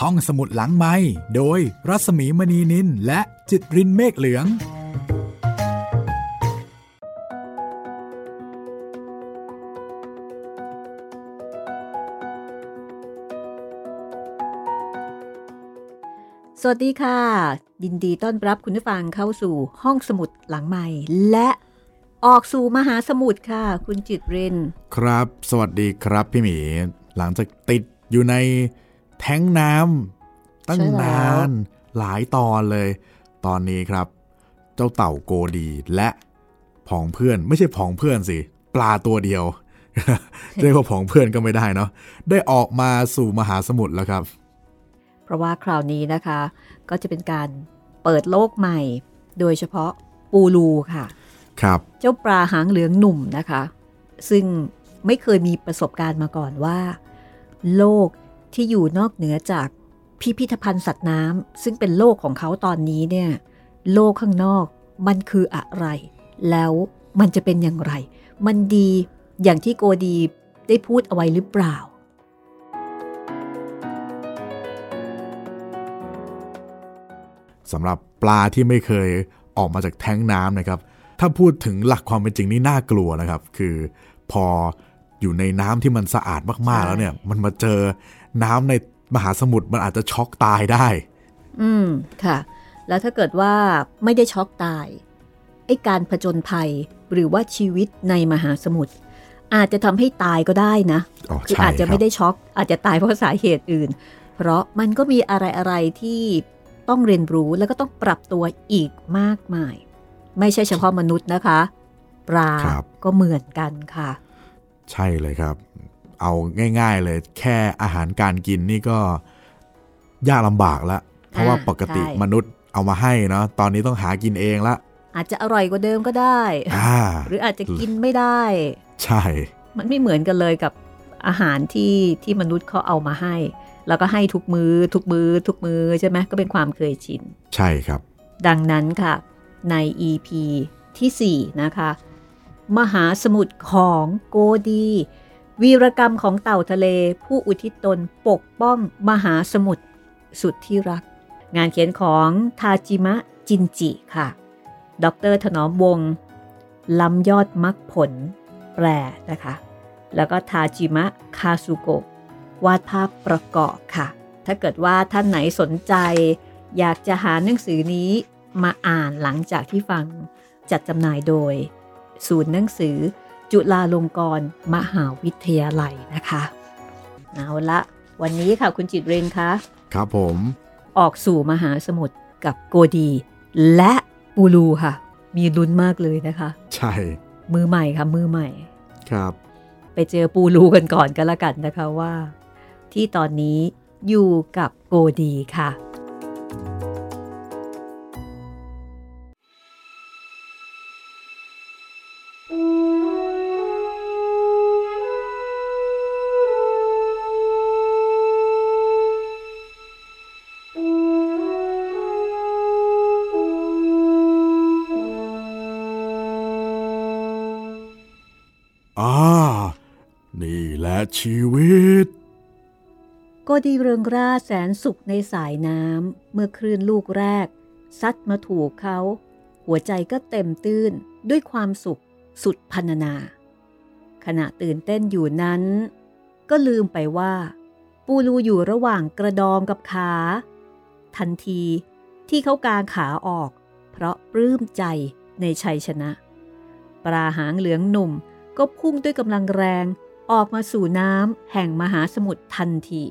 ห้องสมุดหลังไม้โดยรัสมีมณีนินและจิตรินเมฆเหลือง สวัสดีค่ะ ยินดีต้อนรับคุณผู้ฟังเข้าสู่ห้องสมุดหลังใหม่ และออกสู่มหาสมุทรค่ะ คุณจิตเรน ครับ สวัสดีครับพี่หมี หลังจากติดอยู่ใน แท้งน้ำตั้งนานหลายตอนเลย ตอนนี้ครับ เจ้าเต่าโกดีและผองเพื่อนไม่ใช่ผองเพื่อนสิ ปลาตัวเดียวเรียกว่าผองเพื่อนก็ไม่ได้เนาะได้ออกมาสู่มหาสมุทรแล้วครับ เพราะว่าคราวนี้นะคะ ก็จะเป็นการเปิดโลกใหม่ โดยเฉพาะปูรูค่ะ ครับ เจ้าปลาหางเหลืองหนุ่มนะคะ ซึ่งไม่เคยมีประสบการณ์มาก่อนว่า โลก ที่อยู่นอกเหนือจากพิพิธภัณฑ์สัตว์น้ำซึ่งเป็นโลกของเขาตอนนี้เนี่ยโลกข้างนอกมันคืออะไร แล้วมันจะเป็นอย่างไร มันดีอย่างที่โกดีได้พูดเอาไว้หรือเปล่า สำหรับปลาที่ไม่เคยออกมาจากแท้งน้ำนะครับ ถ้าพูดถึงหลักความเป็นจริงนี่น่ากลัวนะครับ คือพออยู่ในน้ำที่มันสะอาดมากๆแล้วเนี่ย มันมาเจอ น้ำในมหาสมุทรมันอาจจะช็อกตายได้ อืมค่ะ แล้วถ้าเกิดว่าไม่ได้ช็อกตายไอ้การผจญภัยหรือว่าชีวิตในมหาสมุทรอาจจะทำให้ตายก็ได้นะอ๋อคือใช่อาจจะครัไม่บได้ช็อก อาจจะตายเพราะสาเหตุอื่น เพราะมันก็มีอะไรอะไรๆที่ต้องเรียนรู้แล้วก็ต้องปรับตัวอีกมากมาย ไม่ใช่เฉพาะมนุษย์นะคะ ปลาครับก็เหมือนกันค่ะ ใช่เลยครับ เอาง่าย ๆ เลยแค่อาหารการกินนี่ก็ยากลำบากแล้วเพราะว่าอ่าปกติใช่มนุษย์เอามาให้เนาะตอนนี้ต้องหากินเองละ อาจจะอร่อยกว่าเดิมก็ได้อ่าหรืออาจจะกินไม่ได้ ใช่ มันไม่เหมือนกันเลยกับอาหารที่ที่มนุษย์เขาเอามาให้ แล้วก็ให้ทุกมือทุกมือทุกมือใช่ไหมก็เป็นความเคยชิน ใช่ครับ ดังนั้นค่ะ ใน EP ที่ 4 นะคะ มหาสมุทรของโกดี วีรกรรมของเต่าทะเลผู้อุทิศตนปกป้องมหาสมุทรสุดที่รัก งานเขียนของทาจิมะจินจิค่ะ ดรถนอมวงศ์ล้ำยอดมักผล แปลนะคะ แล้วก็ทาจิมะคาซุโกะวาดภาพประกอบค่ะ ถ้าเกิดว่าท่านไหนสนใจ อยากจะหาหนังสือนี้มาอ่านหลังจากที่ฟังจัดจำหน่ายโดย ศูนย์หนังสือ จุฬาลงกรณ์มหาวิทยาลัยนะคะเอาละวันนี้ค่ะคุณจิตเรนคะครับผม ออกสู่มหาสมุทรกับโกดี และปูรูค่ะ มีลุ้นมากเลยนะคะ ใช่ มือใหม่ค่ะมือใหม่ ครับ ไปเจอปูรูกันก่อนก็แล้วกันนะคะว่า ที่ตอนนี้อยู่กับโกดีค่ะ ชีวิตโกดีเริงร่าแสนสุขในสายน้ำเมื่อคลื่นลูกแรก ซัดมาถูกเขา หัวใจก็เต็มตื้นด้วยความสุขสุดพันนา ขณะตื่นเต้นอยู่นั้น ก็ลืมไปว่า ปูรูอยู่ระหว่างกระดองกับขา ทันทีที่เขากางขาออก เพราะปลื้มใจในชัยชนะ ปลาหางเหลืองหนุ่มก็พุ่งด้วยกำลังแรง ออกมาสู่น้ำแห่งมหาสมุทรทันที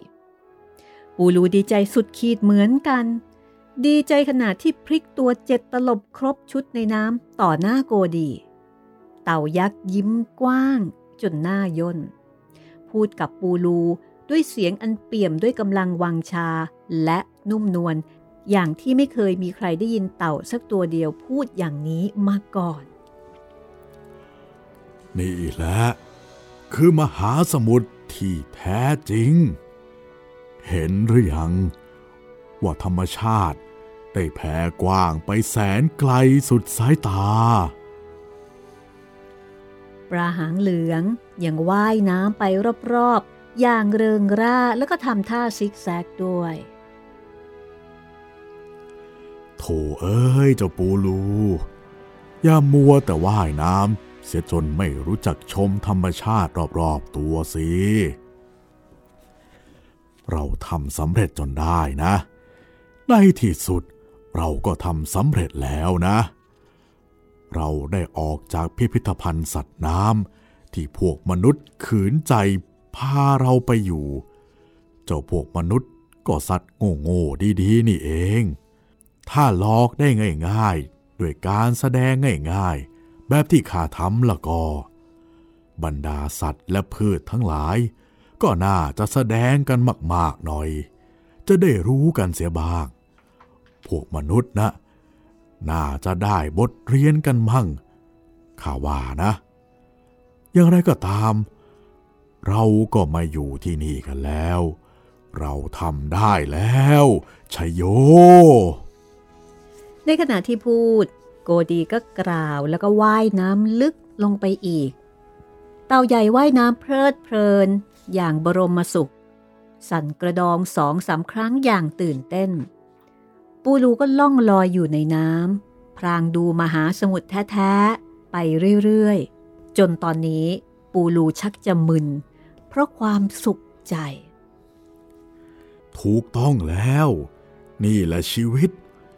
ปูรูดีใจสุดขีดเหมือนกัน ดีใจขนาดที่พลิกตัวเจ็ดตลบครบชุดในน้ำต่อหน้าโกดี เต่ายักษ์ยิ้มกว้างจนหน้าย่น พูดกับปูรูด้วยเสียงอันเปี่ยมด้วยกำลังวังชาและนุ่มนวลอย่างที่ไม่เคยมีใครได้ยินเต่าสักตัวเดียวพูดอย่างนี้มาก่อน นี่แหละ คือมหาสมุทรที่แท้จริง เห็นหรือยัง ว่าธรรมชาติได้แผ่กว้างไปแสนไกลสุดสายตา ปลาหางเหลืองยังว่ายน้ำไปรอบๆ อย่างเริงร่าแล้วก็ทำท่าซิกแซกด้วยโถเอ้ยเจ้าปูลู อย่ามัวแต่ว่ายน้ำ เสียจนไม่รู้จักชมธรรมชาติรอบๆตัวสิ เราทำสำเร็จจนได้นะ ในที่สุดเราก็ทำสำเร็จแล้วนะ เราได้ออกจากพิพิธภัณฑ์สัตว์น้ำที่พวกมนุษย์ขืนใจพาเราไปอยู่ เจ้าพวกมนุษย์ก็สัตว์โง่ๆดีๆนี่เอง ถ้าลอกได้ง่ายๆด้วยการแสดงง่ายๆ แบบที่ข้าทำละก็บรรดาสัตว์และพืชทั้งหลาย ก็น่าจะแสดงกันมาก ๆ หน่อย จะได้รู้กันเสียบ้าง พวกมนุษย์นะ น่าจะได้บทเรียนกันมั่งข้าว่านะ อย่างไรก็ตาม เราก็มาอยู่ที่นี่กันแล้ว เราทำได้แล้วชยโย ในขณะที่พูด ดีก็กล่าวแล้วก็ว่ายน้ำลึกลงไปอีก เต่าใหญ่ว่ายน้ำเพลิดเพลิน อย่างบรมสุข สั่นกระดองสองสามครั้งอย่างตื่นเต้น ปูรูก็ล่องลอยอยู่ในน้ำพรางดูมหาสมุทรแท้ๆ ไปเรื่อยๆ จนตอนนี้ปูรูชักจะมึน เพราะความสุขใจ ถูกต้องแล้ว นี่แหละชีวิต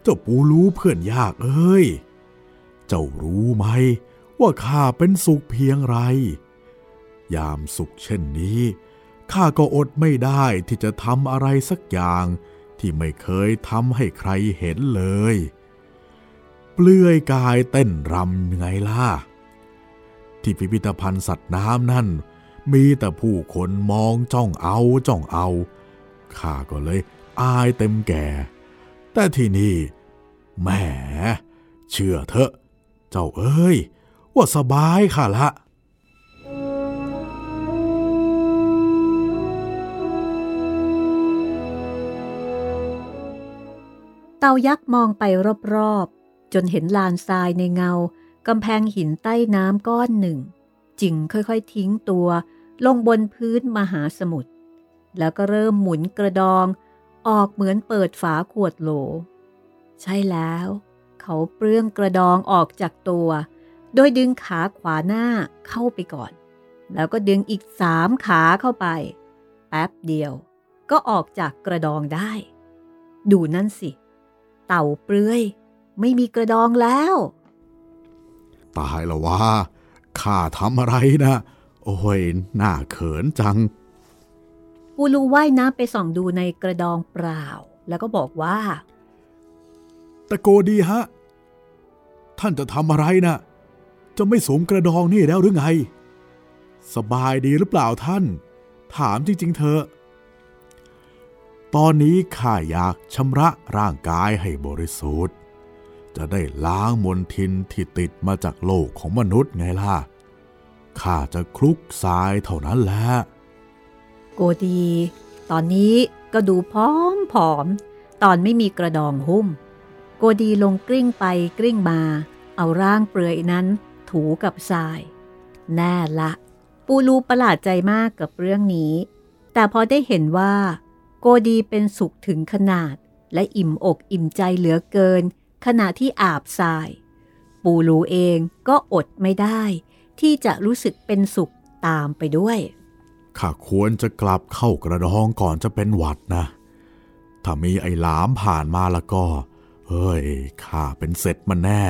เจ้าปูรูเพื่อนยากเอ้ย เจ้ารู้ไหมว่าข้าเป็นสุขเพียงไร ยามสุขเช่นนี้ข้าก็อดไม่ได้ที่จะทำอะไรสักอย่างที่ไม่เคยทำให้ใครเห็นเลย เปลือยกายเต้นรำไงล่ะ ที่พิพิธภัณฑ์สัตว์น้ำนั่น มีแต่ผู้คนมองจ้องเอาจ้องเอาข้าก็เลยอายเต็มแก่ แต่ที่นี่แหมเชื่อเถอะ เจ้าเอ้ย ว่าสบายค่ะละ เต่ายักษ์มองไปรอบๆ จนเห็นลานทรายในเงากำแพงหินใต้น้ำก้อนหนึ่ง จึงค่อยๆทิ้งตัวลงบนพื้นมหาสมุทรแล้วก็เริ่มหมุนกระดองออกเหมือนเปิดฝาขวดโหล ใช่แล้ว เขาเปลื้องกระดองออกจากตัว โดยดึงขาขวาหน้าเข้าไปก่อน แล้วก็ดึงอีกสามขาเข้าไป แป๊บเดียว ก็ออกจากกระดองได้ ดูนั่นสิ เต่าเปลือย ไม่มีกระดองแล้ว ตายแล้วว่าข้าทำอะไรนะ โอ้ยน่าเขินจังปูรูว่ายน้ำไปส่องดูในกระดองเปล่า แล้วก็บอกว่า ตะโกดีฮะ ท่านจะทำอะไรนะ จะไม่สวมกระดองนี่แล้วหรือไง สบายดีหรือเปล่าท่าน ถามจริง ๆ เถอะ ตอนนี้ข้าอยากชำระร่างกายให้บริสุทธิ์ จะได้ล้างมลทินที่ติดมาจากโลกของมนุษย์ไงล่ะ ข้าจะคลุกทรายเท่านั้นแหละ โกดี ตอนนี้ก็ดูพร้อมผอม ตอนไม่มีกระดองหุ้ม กดีลงกลิ้งไปกลิ้งมา เอาร่างเปลือยนั้นถูกับทราย แน่ละ ปูรูประหลาดใจมากกับเรื่องนี้ แต่พอได้เห็นว่า โกดีเป็นสุขถึงขนาด และอิ่มอกอิ่มใจเหลือเกิน ขณะที่อาบทราย ปูรูเองก็อดไม่ได้ ที่จะรู้สึกเป็นสุขตามไปด้วยข้าควรจะกลับเข้ากระดองก่อนจะเป็นหวัดนะ ถ้ามีไอ้หลามผ่านมาแล้วก็ เฮ้ย ข้าเป็นเสร็จมันแน่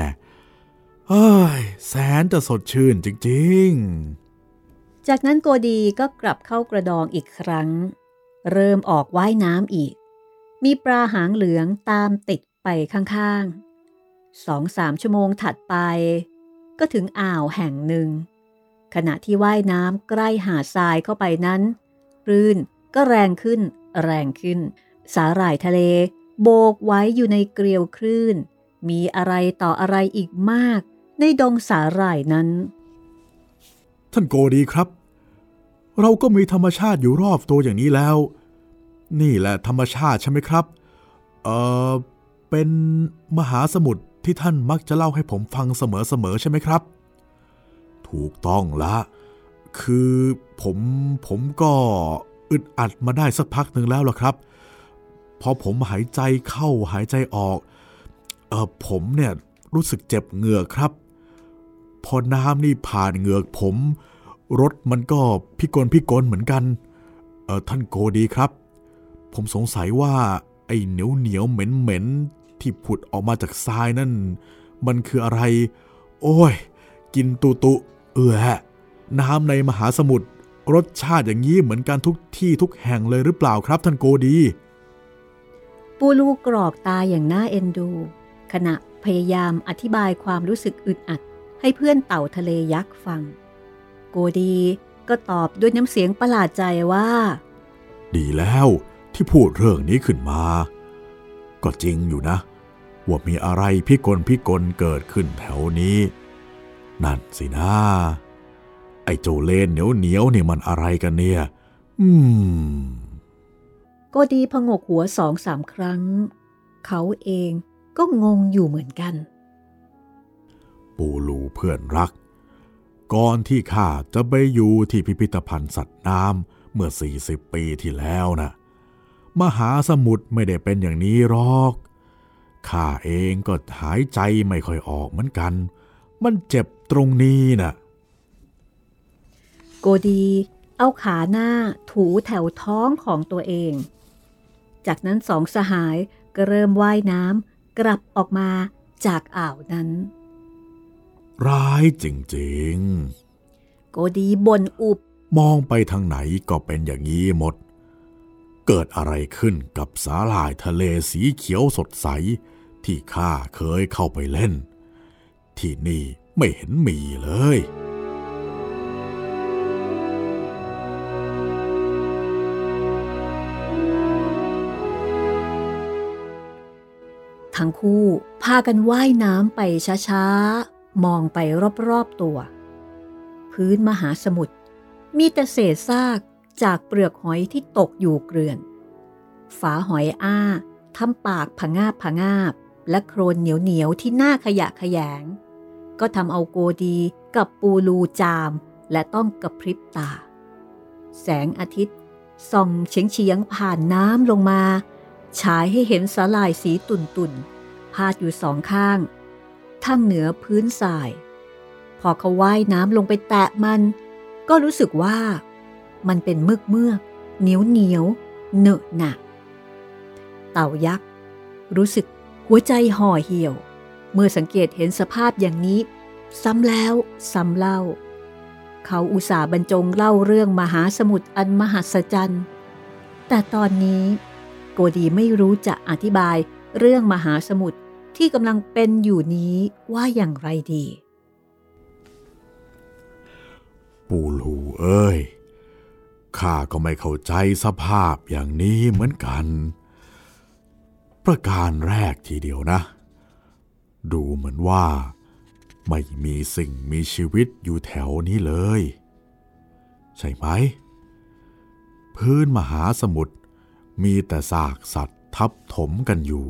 เฮ้ย แสนจะสดชื่นจริง ๆ จากนั้นโกดีก็กลับเข้ากระดองอีกครั้ง เริ่มออกว่ายน้ำอีก มีปลาหางเหลืองตามติดไปข้างๆ สองสามชั่วโมงถัดไป ก็ถึงอ่าวแห่งหนึ่ง ขณะที่ว่ายน้ำใกล้หาดทรายเข้าไปนั้นคลื่นก็แรงขึ้นแรงขึ้น สาหร่ายทะเล โบกไว้อยู่ในเกลียวคลื่น มีอะไรต่ออะไรอีกมาก ในดงสาหร่ายนั้น ท่านโกดีครับ เราก็มีธรรมชาติอยู่รอบตัวอย่างนี้แล้ว นี่แหละธรรมชาติใช่ไหมครับ เออเป็นมหาสมุทรที่ท่านมักจะเล่าให้ผมฟังเสมอๆใช่ไหมครับ ถูกต้องละ คือผมผมก็อึดอัดมาได้สักพักหนึ่งแล้วล่ะครับ พอผมหายใจเข้าหายใจออกเอออผมเนี่ยรู้สึกเจ็บเหงือกครับ พอน้ำนี่ผ่านเหงือกผม รถมันก็พิกลพิกลเหมือนกันเออท่านโกดีครับ ผมสงสัยว่าไอ้เหนียวเหนียวเหม็นเหม็นที่ผุดออกมาจากทรายนั่น มันคืออะไร โอ้ย กินตุตุเอือน้ำในมหาสมุทรรสชาติอย่างนี้เหมือนกันทุกที่ทุกแห่งเลยหรือเปล่าครับท่านโกดี ปูลูกรอกตาอย่างน่าเอ็นดู ขณะพยายามอธิบายความรู้สึกอึดอัด ให้เพื่อนเต่าทะเลยักษ์ฟัง โกดีก็ตอบด้วยน้ำเสียงประหลาดใจว่า ดีแล้วที่พูดเรื่องนี้ขึ้นมา ก็จริงอยู่นะ ว่ามีอะไรพิกลพิกลเกิดขึ้นแถวนี้ นั่นสินะไอ้โจเลนเหนียวเหนียวนี่มันอะไรกันเนี่ย อืม โกดีพงกหัวสองสามครั้ง เขาเองก็งงอยู่เหมือนกัน ปูลูเพื่อนรัก ก่อนที่ข้าจะไปอยู่ที่พิพิธภัณฑ์สัตว์น้ำเมื่อ 40 ปีที่แล้วนะมหาสมุทรไม่ได้เป็นอย่างนี้หรอกข้าเองก็หายใจไม่ค่อยออกเหมือนกัน มันเจ็บตรงนี้นะ่ะโกดีเอาขาหน้าถูแถวท้องของตัวเอง จากนั้นสองสหายก็เริ่มว่ายน้ำกลับออกมาจากอ่าวนั้น ร้ายจริงโกดีบ่นอุบๆมองไปทางไหนก็เป็นอย่างนี้หมด เกิดอะไรขึ้นกับสาหร่ายทะเลสีเขียวสดใส ที่ข้าเคยเข้าไปเล่น ที่นี่ไม่เห็นมีเลย ทั้งคู่พากันว่ายน้ำไปช้าๆ มองไปรอบๆตัว พื้นมหาสมุทรมีแต่เศษซากจากเปลือกหอยที่ตกอยู่เกลื่อน ฝาหอยอ้าทำปากผงาบผงาบ และโครนเหนียวเหนียวที่หน้าขยะขยง ก็ทำเอาโกดีกับปูลูจามและต้องกระพริบตา แสงอาทิตย์ส่องเฉียงเฉียงผ่านน้ำลงมา ฉายให้เห็นสาลายสีตุ่นตุ่นพาดอยู่สองข้างทางเหนือพื้นทราย พอเขาว่ายน้ำลงไปแตะมัน ก็รู้สึกว่า มันเป็นมืกเมือกเหนียวเหนียวเหนอะหนัก เต่ายักษ์ รู้สึกหัวใจห่อเหี่ยว เมื่อสังเกตเห็นสภาพอย่างนี้ ซ้ำแล้วซ้ำเล่า เขาอุตส่าห์บรรจงเล่าเรื่องมหาสมุทรอันมหัศจรรย์ แต่ตอนนี้ โกดีไม่รู้จะอธิบายเรื่องมหาสมุทรที่กำลังเป็นอยู่นี้ว่าอย่างไรดี ปูลูเอ้ย ข้าก็ไม่เข้าใจสภาพอย่างนี้เหมือนกัน ประการแรกทีเดียวนะ ดูเหมือนว่า ไม่มีสิ่งมีชีวิตอยู่แถวนี้เลย ใช่ไหม พื้นมหาสมุทร มีแต่ซากสัตว์ทับถมกันอยู่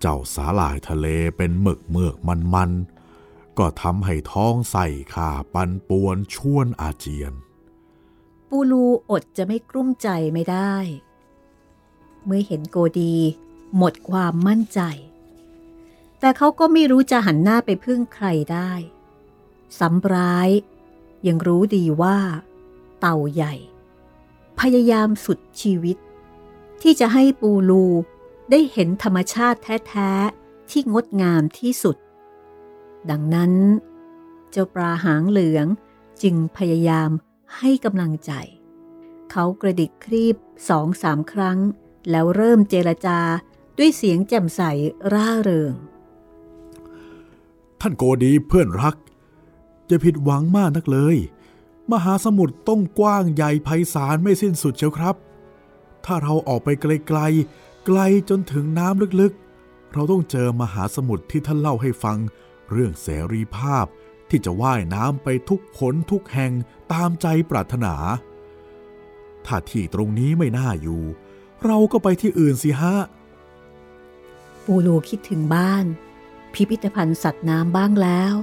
เจ้าสาหร่ายทะเลเป็นหมึกเมือกมันมันๆก็ทำให้ท้องใส่ขาปันปวนชวนอาเจียน ปูลูอดจะไม่กลุ้มใจไม่ได้ เมื่อเห็นโกดีหมดความมั่นใจ แต่เขาก็ไม่รู้จะหันหน้าไปพึ่งใครได้สำร้าย ยังรู้ดีว่า เต่าใหญ่ พยายามสุดชีวิต ที่จะให้ปูลูได้เห็นธรรมชาติแท้ๆ ที่งดงามที่สุด ดังนั้น เจ้าปลาหางเหลืองจึงพยายามให้กำลังใจ เขากระดิกครีบสองสามครั้ง แล้วเริ่มเจรจาด้วยเสียงแจ่มใสร่าเริง ท่านโกดีเพื่อนรักอย่าผิดหวังมากนักเลย มหาสมุทรต้องกว้างใหญ่ไพศาลไม่สิ้นสุดเชียวครับ ถ้าเราออกไปไกลๆ ไกลจนถึงน้ำลึกๆ เราต้องเจอมหาสมุทรที่ท่านเล่าให้ฟัง เรื่องเสรีภาพที่จะว่ายน้ำไปทุกขนทุกแห่งตามใจปรารถนา ถ้าที่ตรงนี้ไม่น่าอยู่ เราก็ไปที่อื่นสิฮะ ปูลูคิดถึงบ้าน พิพิธภัณฑ์สัตว์น้ำบ้างแล้ว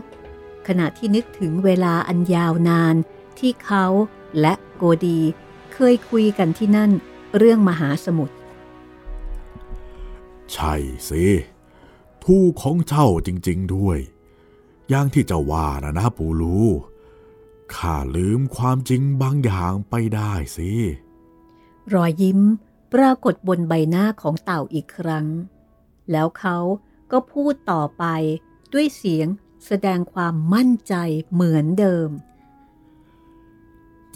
ขณะที่นึกถึงเวลาอันยาวนาน ที่เขาและโกดีเคยคุยกันที่นั่นเรื่องมหาสมุทรใช่สิถูกของเจ้าจริง ๆด้วย อย่างที่เจ้าว่านะนะปูลูข้าลืมความจริงบางอย่างไปได้สิ รอยยิ้มปรากฏบนใบหน้าของเต่าอีกครั้ง แล้วเขาก็พูดต่อไปด้วยเสียงแสดงความมั่นใจเหมือนเดิม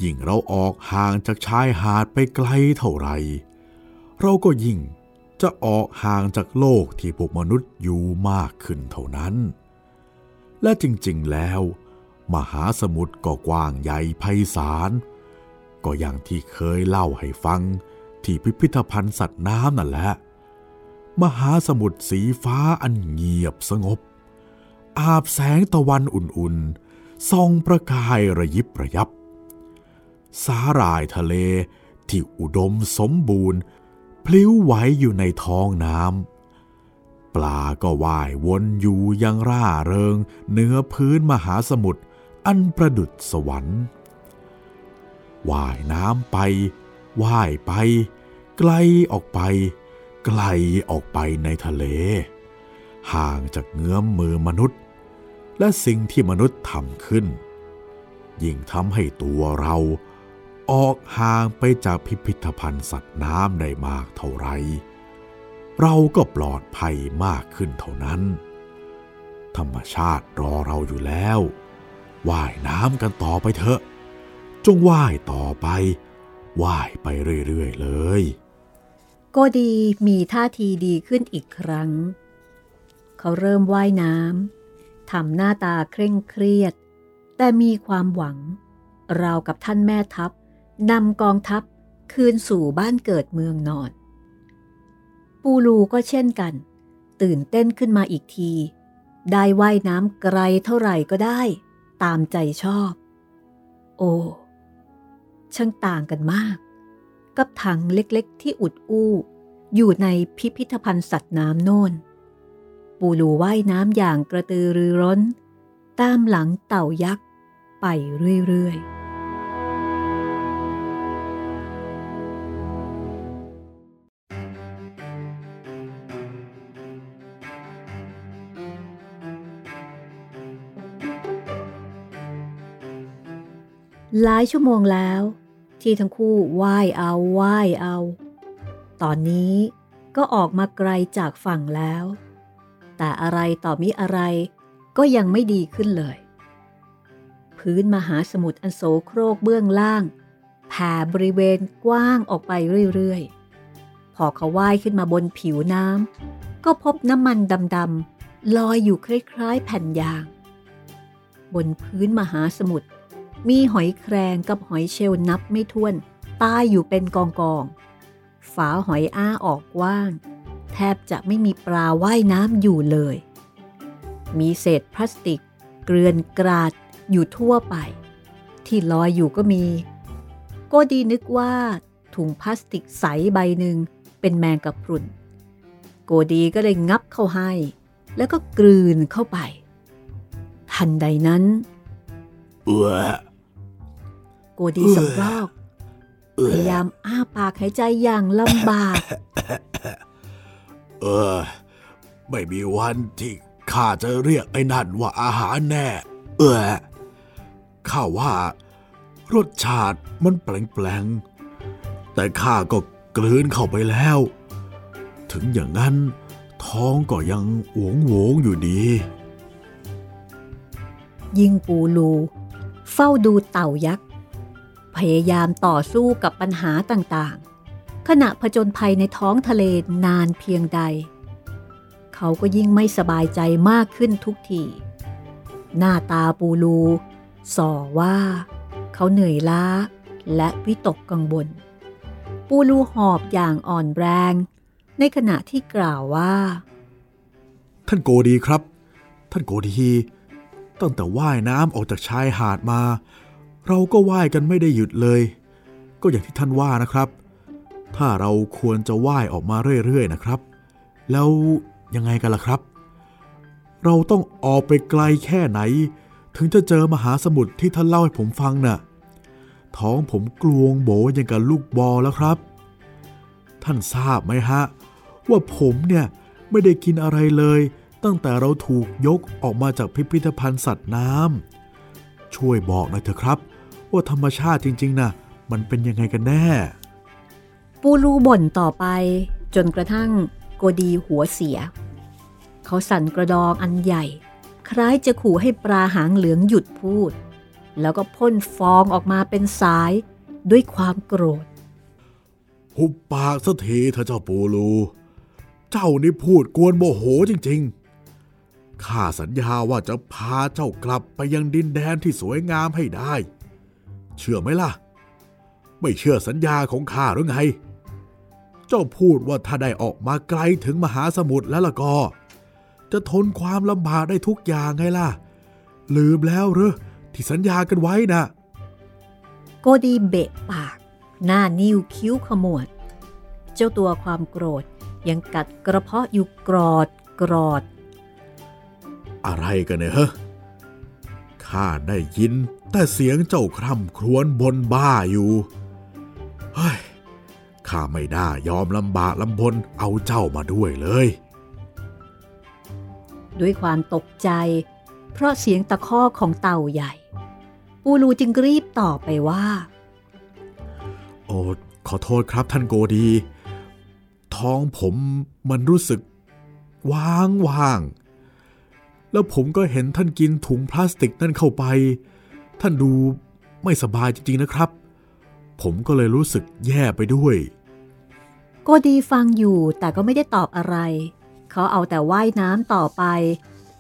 ยิ่งเราออกห่างจากชายหาดไปไกลเท่าไหร่เราก็ยิ่งจะออกห่างจากโลกที่พวกมนุษย์อยู่มากขึ้นเท่านั้น และจริงๆแล้ว มหาสมุทรก็กว้างใหญ่ไพศาล ก็อย่างที่เคยเล่าให้ฟังที่พิพิธภัณฑ์สัตว์น้ำนั่นแหละ มหาสมุทรสีฟ้าอันเงียบสงบ อาบแสงตะวันอุ่นๆส่องประกายระยิบระยับ สาหร่ายทะเลที่อุดมสมบูรณ์ พลิ้วไหวอยู่ในท้องน้ำปลาก็ว่ายวนอยู่ยังร่าเริงเหนือพื้นมหาสมุทรอันประดุดสวรรค์ว่ายน้ำไปว่ายไป ไกลออกไป ไกลออกไปในทะเล ห่างจากเงื้อมมือมนุษย์ และสิ่งที่มนุษย์ทำขึ้น ยิ่งทำให้ตัวเรา ออกห่างไปจากพิพิธภัณฑ์สัตว์น้ำได้มากเท่าไร เราก็ปลอดภัยมากขึ้นเท่านั้น ธรรมชาติรอเราอยู่แล้ว ว่ายน้ำกันต่อไปเถอะ จงว่ายต่อไป ว่ายไปเรื่อยๆเลย โกดีมีท่าทีดีขึ้นอีกครั้ง เขาเริ่มว่ายน้ำทำหน้าตาเคร่งเครียด แต่มีความหวังราวกับท่านแม่ทัพ นำกองทัพคืนสู่บ้านเกิดเมืองนอน ปูลูก็เช่นกัน ตื่นเต้นขึ้นมาอีกที ได้ว่ายน้ำไกลเท่าไหร่ก็ได้ ตามใจชอบ โอ้ช่างต่างกันมาก กับถังเล็กๆ ที่อุดอู้อยู่ในพิพิธภัณฑ์สัตว์น้ำโน่น ปูลูว่ายน้ำอย่างกระตือรือร้น ตามหลังเต่ายักษ์ไปเรื่อยๆ หลายชั่วโมงแล้ว ที่ทั้งคู่ว่ายเอาว่ายเอา ตอนนี้ก็ออกมาไกลจากฝั่งแล้ว แต่อะไรต่อมิอะไรก็ยังไม่ดีขึ้นเลย พื้นมหาสมุทรอันโสโครกเบื้องล่างแผ่บริเวณกว้างออกไปเรื่อยๆ พอเขาว่ายขึ้นมาบนผิวน้ำก็พบน้ำมันดำๆลอยอยู่คล้ายๆแผ่นยาง บนพื้นมหาสมุทร มีหอยแครงกับหอยเชลนับไม่ถ้วน ตายอยู่เป็นกองกอง ฝาหอยอ้าออกกว้าง แทบจะไม่มีปลาว่ายน้ำอยู่เลย มีเศษพลาสติก เกลื่อนกราดอยู่ทั่วไป ที่ลอยอยู่ก็มี ก็ดีนึกว่า ถุงพลาสติกใสใบหนึ่งเป็นแมงกะพรุนโกดีก็เลยงับเข้าให้ แล้วก็กลืนเข้าไป ทันใดนั้นเออ โกดีสำรอกพยายามอ้าปากหายใจอย่างลำบาก เออ ไม่มีวันที่ข้าจะเรียกไอ้นั่นว่าอาหารแน่ เออข้าว่ารสชาติมันแปลงๆ แต่ข้าก็กลืนเข้าไปแล้ว ถึงอย่างนั้นท้องก็ยังหวงหวงอยู่ดี ยิ่งปูลู เฝ้าดูเต่ายักษ์ พยายามต่อสู้กับปัญหาต่างๆ ขณะผจญภัยในท้องทะเลนานเพียงใด เขาก็ยิ่งไม่สบายใจมากขึ้นทุกที หน้าตาปูลู ส่อว่า เขาเหนื่อยล้า และวิตกกังวล ปูลูหอบอย่างอ่อนแรง ในขณะที่กล่าวว่า ท่านโกดีครับ ท่านโกดีตั้งแต่ว่ายน้ำออกจากชายหาดมา เราก็ว่ายกันไม่ได้หยุดเลย ก็อย่างที่ท่านว่านะครับ ถ้าเราควรจะว่ายออกมาเรื่อยๆนะครับ แล้วยังไงกันล่ะครับ เราต้องออกไปไกลแค่ไหน ถึงจะเจอมหาสมุทรที่ท่านเล่าให้ผมฟังน่ะท้องผมกลวงโบอย่างกับลูกบอลแล้วครับ ท่านทราบไหมฮะ ว่าผมเนี่ยไม่ได้กินอะไรเลย ตั้งแต่เราถูกยกออกมาจากพิพิธภัณฑ์สัตว์น้ำช่วยบอกหน่อยเถอะครับ ว่าธรรมชาติจริง ๆนะมันเป็นยังไงกันแน่ ปูรูบ่นต่อไป จนกระทั่งโกดีหัวเสีย เขาสั่นกระดองอันใหญ่ คล้ายจะขู่ให้ปลาหางเหลืองหยุดพูด แล้วก็พ่นฟองออกมาเป็นสายด้วยความโกรธ หุบปากสักทีเถอะเจ้าปูรูเจ้านี่พูดกวนโมโหจริง ๆ ข้าสัญญาว่าจะพาเจ้ากลับไปยังดินแดนที่สวยงามให้ได้ เชื่อไหมล่ะ ไม่เชื่อสัญญาของข้าหรือไง เจ้าพูดว่าถ้าได้ออกมาไกลถึงมหาสมุทรแล้วล่ะก็ จะทนความลำบากได้ทุกอย่างไงล่ะ ลืมแล้วหรือที่สัญญากันไว้นะโกดีเบะปาก หน้านิ้วคิ้วขมวด เจ้าตัวความโกรธยังกัดกระเพาะอยู่กรอดกรอด อะไรกันเนี่ยเฮ้ข้าได้ยิน แต่เสียงเจ้าคร่ำครวญบนบ้าอยู่ เฮ้ย ข้าไม่ได้ยอมลำบากลำบนเอาเจ้ามาด้วยเลย ด้วยความตกใจ เพราะเสียงตะคอกของเต่าใหญ่ ปูรูจึงรีบตอบไปว่า โอ้ขอโทษครับท่านโกดี ท้องผมมันรู้สึกว่างว่าง แล้วผมก็เห็นท่านกินถุงพลาสติกนั่นเข้าไป ท่านดูไม่สบายจริงๆนะครับ ผมก็เลยรู้สึกแย่ไปด้วย โกดีฟังอยู่แต่ก็ไม่ได้ตอบอะไร เขาเอาแต่ว่ายน้ำต่อไป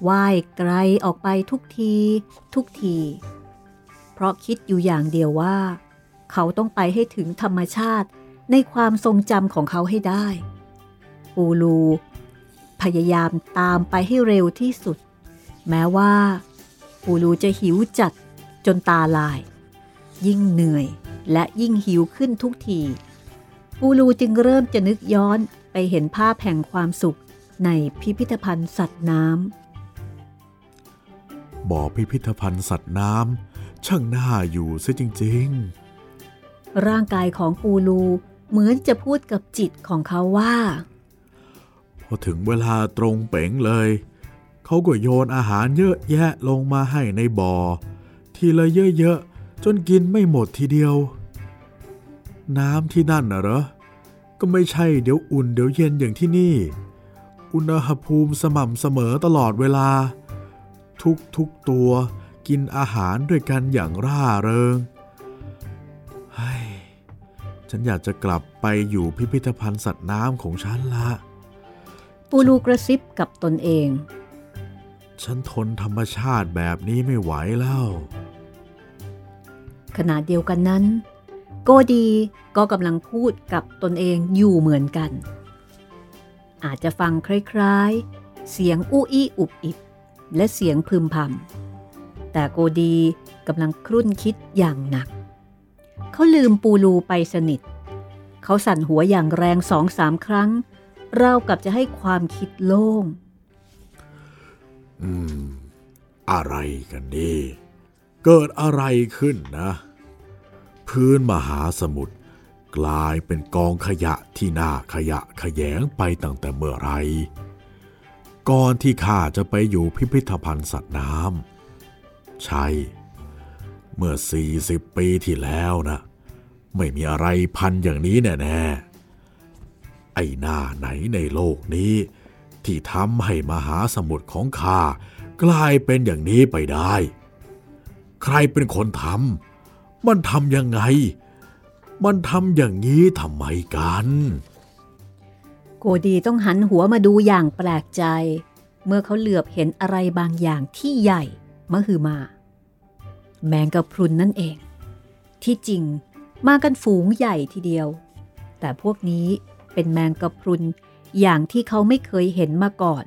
ว่ายไกลออกไปทุกที ทุกที เพราะคิดอยู่อย่างเดียวว่า เขาต้องไปให้ถึงธรรมชาติในความทรงจำของเขาให้ได้ ปูลู พยายามตามไปให้เร็วที่สุด แม้ว่า ปูลูจะหิวจัด จนตาลาย ยิ่งเหนื่อยและยิ่งหิวขึ้นทุกทีปูลูจึงเริ่มจะนึกย้อนไปเห็นภาพแห่งความสุขในพิพิธภัณฑ์สัตว์น้ำบ่อพิพิธภัณฑ์สัตว์น้ำช่างน่าอยู่ซะจริง ๆ ร่างกายของปูลูเหมือนจะพูดกับจิตของเขาว่า พอถึงเวลาตรงเป๋งเลย เขาก็โยนอาหารเยอะแยะลงมาให้ในบ่อ ทีละเยอะๆ จนกินไม่หมดทีเดียว น้ำที่นั่นน่ะเหรอ ก็ไม่ใช่เดี๋ยวอุ่นเดี๋ยวเย็นอย่างที่นี่ อุณหภูมิสม่ำเสมอตลอดเวลา ทุกๆตัวกินอาหารด้วยกันอย่างร่าเริงฉันอยากจะกลับไปอยู่พิพิธภัณฑ์สัตว์น้ำของฉันละ ปูลูกระซิบกับตนเอง ฉันทนธรรมชาติแบบนี้ไม่ไหวแล้ว ขณะเดียวกันนั้น โกดีก็กำลังพูดกับตนเองอยู่เหมือนกัน อาจจะฟังคล้ายๆ เสียงอู้อี้อุบอิบและเสียงพึมพำแต่โกดีกำลังครุ่นคิดอย่างหนัก เขาลืมปูลูไปสนิท เขาสั่นหัวอย่างแรงสองสามครั้งราวกับจะให้ความคิดโล่ง อืม อะไรกันดี เกิดอะไรขึ้นนะ พื้นมหาสมุทรกลายเป็นกองขยะที่น่าขยะขยงไปตั้งแต่เมื่อไร ก่อนที่ข้าจะไปอยู่พิพิธภัณฑ์สัตว์น้ำใช่ เมื่อ 40 ปีที่แล้วนะไม่มีอะไรพันอย่างนี้แน่ๆ ไอ้หน้าไหนในโลกนี้ ที่ทำให้มหาสมุทรของข้ากลายเป็นอย่างนี้ไปได้ ใครเป็นคนทำมันทำยังไง มันทำอย่างนี้ทำไมกัน โกดีต้องหันหัวมาดูอย่างแปลกใจ เมื่อเขาเหลือบเห็นอะไรบางอย่างที่ใหญ่มหึมา แมงกะพรุนนั่นเอง ที่จริงมากันฝูงใหญ่ทีเดียว แต่พวกนี้เป็นแมงกะพรุนอย่างที่เขาไม่เคยเห็นมาก่อน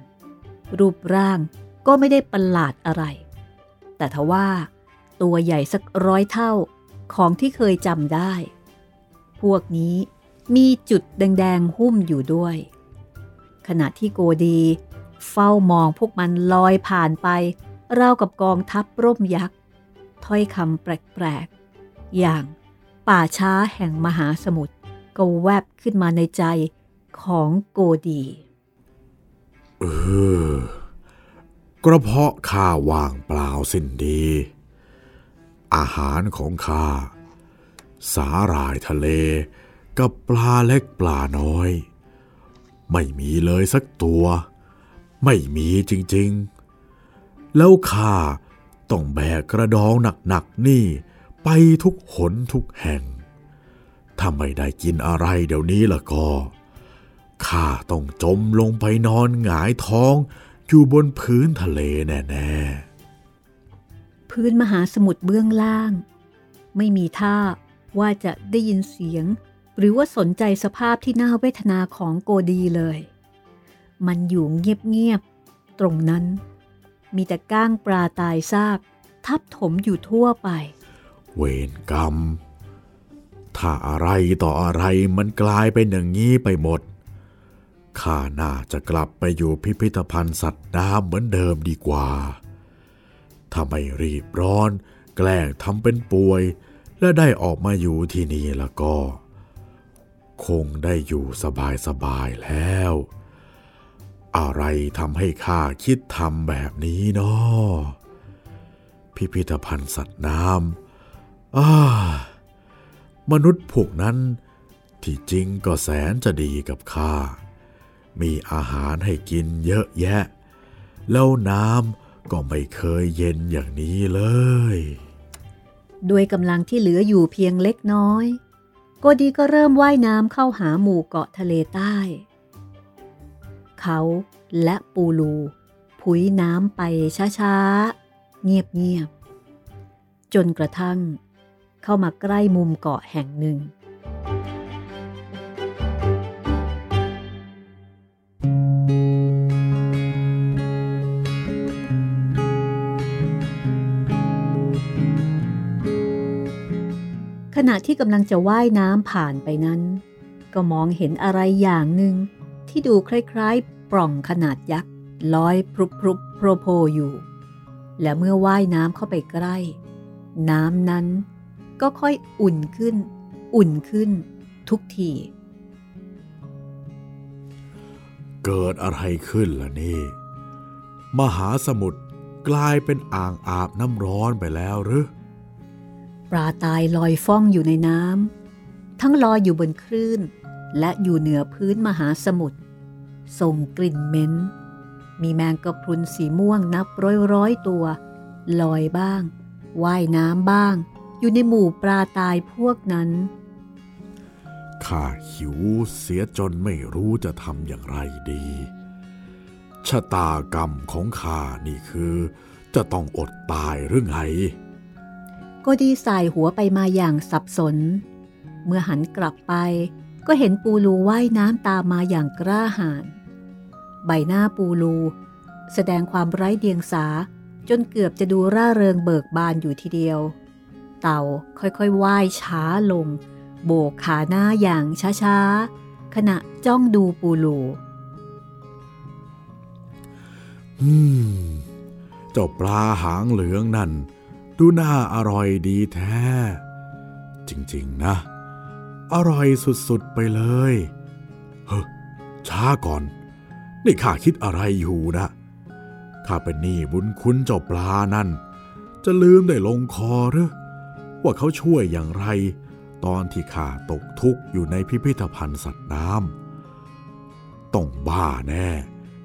รูปร่างก็ไม่ได้ประหลาดอะไร แต่ทว่า ตัวใหญ่สักร้อยเท่าของที่เคยจำได้ พวกนี้มีจุดแดงๆหุ้มอยู่ด้วย ขณะที่โกดีเฝ้ามองพวกมันลอยผ่านไปราวกับกองทัพร่มยักษ์ ถ้อยคำแปลกๆ อย่างป่าช้าแห่งมหาสมุทรก็แวบขึ้นมาในใจของโกดี เออกระเพาะข้าว่างเปล่าสิ้นดี อาหารของข้า สาหร่ายทะเลกับปลาเล็กปลาน้อย ไม่มีเลยสักตัว ไม่มีจริงๆ แล้วข้าต้องแบกกระดองหนักๆนี่ไปทุกหนทุกแห่ง ถ้าไม่ได้กินอะไรเดี๋ยวนี้ล่ะก็ข้าต้องจมลงไปนอนหงายท้องอยู่บนพื้นทะเลแน่ ๆ พื้นมหาสมุทรเบื้องล่าง ไม่มีท่าว่าจะได้ยินเสียง หรือว่าสนใจสภาพที่น่าเวทนาของโกดีเลย มันอยู่เงียบๆ ตรงนั้น มีแต่ก้างปลาตายซาก ทับถมอยู่ทั่วไป เวรกรรม ถ้าอะไรต่ออะไรมันกลายเป็นอย่างนี้ไปหมดข้าน่าจะกลับไปอยู่พิพิธภัณฑ์สัตว์น้ำเหมือนเดิมดีกว่า ถ้าไม่รีบร้อน แกล้งทำเป็นป่วย และได้ออกมาอยู่ที่นี่แล้วก็ คงได้อยู่สบายๆแล้ว อะไรทำให้ข้าคิดทำแบบนี้เนาะพิพิธภัณฑ์สัตว์น้ำอ้ามนุษย์พวกนั้น ที่จริงก็แสนจะดีกับข้ามีอาหารให้กินเยอะแยะ แล้วน้ำ ก็ไม่เคยเย็นอย่างนี้เลย ด้วยกำลังที่เหลืออยู่เพียงเล็กน้อย โกดีก็เริ่มว่ายน้ำเข้าหาหมู่เกาะทะเลใต้ เขาและปูลู ผุยน้ำไปช้าๆ เงียบๆ จนกระทั่ง เข้ามาใกล้มุมเกาะแห่งหนึ่ง ขณะที่กำลังจะว่ายน้ำผ่านไปนั้น ก็มองเห็นอะไรอย่างหนึ่งที่ดูคล้ายๆ ปล่องขนาดยักษ์ลอยพรุบพรุบโพรโพอยู่ และเมื่อว่ายน้ำเข้าไปใกล้ น้ำนั้นก็ค่อยอุ่นขึ้น อุ่นขึ้น ทุกที เกิดอะไรขึ้นล่ะนี่ มหาสมุทรกลายเป็นอ่างอาบน้ำร้อนไปแล้วหรือ ปลาตายลอยฟ้องอยู่ในน้ำทั้งลอยอยู่บนคลื่น และอยู่เหนือพื้นมหาสมุทรส่งกลิ่นเหม็นมีแมงกะพรุนสีม่วงนับร้อยร้อยตัว ลอยบ้างว่ายน้ำบ้าง อยู่ในหมู่ปลาตายพวกนั้นข้าหิวเสียจนไม่รู้จะทำอย่างไรดี ชะตากรรมของข้านี่คือ จะต้องอดตายหรือไง ก็ดีสายหัวไปมาอย่างสับสน เมื่อหันกลับไปก็เห็นปูลูว่ายน้ำตามมาอย่างกล้าหาญ ใบหน้าปูลู แสดงความไร้เดียงสาจนเกือบจะดูร่าเริงเบิกบานอยู่ทีเดียว เต่าค่อยๆว่ายช้าลง โบกขาหน้าอย่างช้าๆ ขณะจ้องดูปูลูอืม เจ้าปลาหางเหลืองนั่น ดูน่าอร่อยดีแท้ จริงๆนะ อร่อยสุดๆไปเลย เฮ้ช้าก่อน นี่ข้าคิดอะไรอยู่นะข้าเป็นหนี้บุญคุณเจ้าปลานั่น จะลืมได้ลงคอหรือว่าเขาช่วยอย่างไร ตอนที่ข้าตกทุกข์อยู่ในพิพิธภัณฑ์สัตว์น้ำต้องบ้าแน่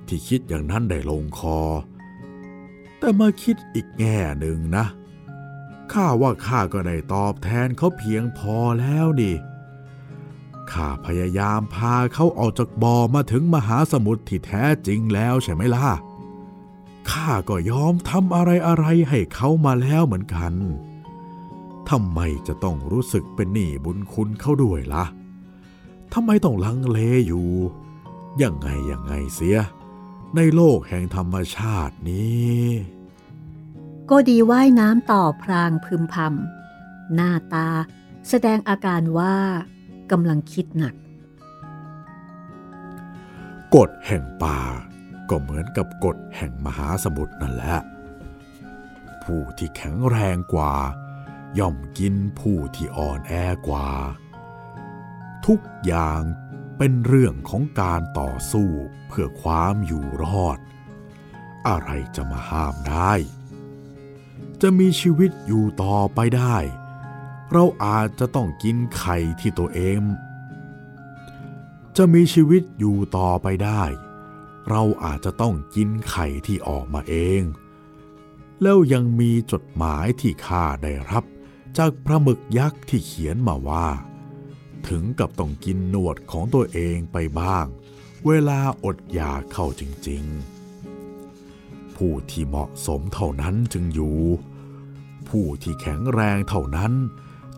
ที่คิดอย่างนั้นได้ลงคอ แต่มาคิดอีกแง่หนึ่งนะ ข้าว่าข้าก็ได้ตอบแทนเขาเพียงพอแล้วดิข้าพยายามพาเขาออกจากบ่อมาถึงมหาสมุทรที่แท้จริงแล้วใช่ไหมล่ะ ข้าก็ยอมทำอะไรอะไรให้เขามาแล้วเหมือนกัน ทำไมจะต้องรู้สึกเป็นหนี้บุญคุณเขาด้วยละ่ะ ทำไมต้องลังเลอยู่ ยังไงยังไงเสีย ในโลกแห่งธรรมชาตินี้ ก็ดีว่ายน้ำต่อพรางพึมพำหน้าตาแสดงอาการว่ากำลังคิดหนัก กฎแห่งป่าก็เหมือนกับกฎแห่งมหาสมุทรนั่นแหละ ผู้ที่แข็งแรงกว่า ย่อมกินผู้ที่อ่อนแอกว่า ทุกอย่างเป็นเรื่องของการต่อสู้เพื่อความอยู่รอด อะไรจะมาห้ามได้ จะมีชีวิตอยู่ต่อไปได้ เราอาจจะต้องกินไข่ที่ตัวเอง จะมีชีวิตอยู่ต่อไปได้ เราอาจจะต้องกินไข่ที่ออกมาเอง แล้วยังมีจดหมายที่ข้าได้รับ จากพระหมึกยักษ์ที่เขียนมาว่า ถึงกับต้องกินหนวดของตัวเองไปบ้าง เวลาอดอยากเข้าจริง ๆผู้ที่เหมาะสมเท่านั้นจึงอยู่ ผู้ที่แข็งแรงเท่านั้น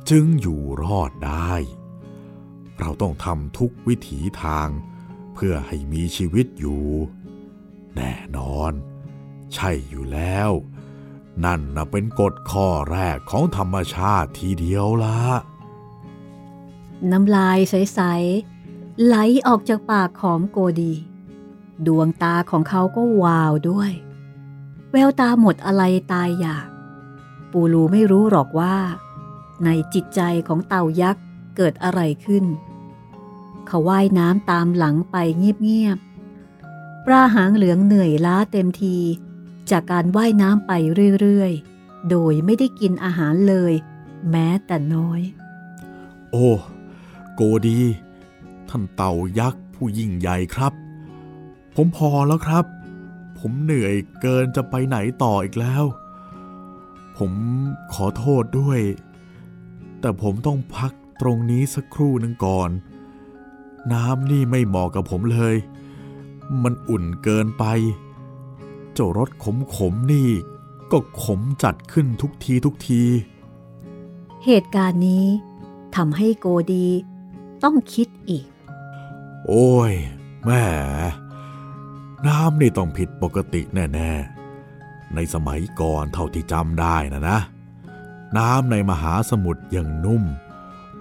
จึงอยู่รอดได้ เราต้องทำทุกวิถีทางเพื่อให้มีชีวิตอยู่ แน่นอน ใช่อยู่แล้ว นั่นนะเป็นกฎข้อแรกของธรรมชาติทีเดียวละน้ำลายใส ๆ ไหลออกจากปากของโกดี ดวงตาของเขาก็วาวด้วย แววตาหมดอะไรตายอยาก ปูรูไม่รู้หรอกว่า ในจิตใจของเต่ายักษ์เกิดอะไรขึ้น เขาว่ายน้ำตามหลังไปเงียบๆปลาหางเหลืองเหนื่อยล้าเต็มที จากการว่ายน้ำไปเรื่อยๆ โดยไม่ได้กินอาหารเลย แม้แต่น้อย โอ้ โกดี ท่านเต่ายักษ์ผู้ยิ่งใหญ่ครับ ผมพอแล้วครับ ผมเหนื่อยเกินจะไปไหนต่ออีกแล้ว ผมขอโทษด้วย แต่ผมต้องพักตรงนี้สักครู่หนึ่งก่อน น้ำนี่ไม่เหมาะกับผมเลย มันอุ่นเกินไป เจ้ารสขมขมๆนี่ก็ขมจัดขึ้นทุกทีทุกที เหตุการณ์นี้ทำให้โกดีต้องคิดอีก โอ้ย แม่ น้ำนี่ต้องผิดปกติแน่ ๆ ในสมัยก่อนเท่าที่จำได้นะนะ น้ำในมหาสมุทรยังนุ่ม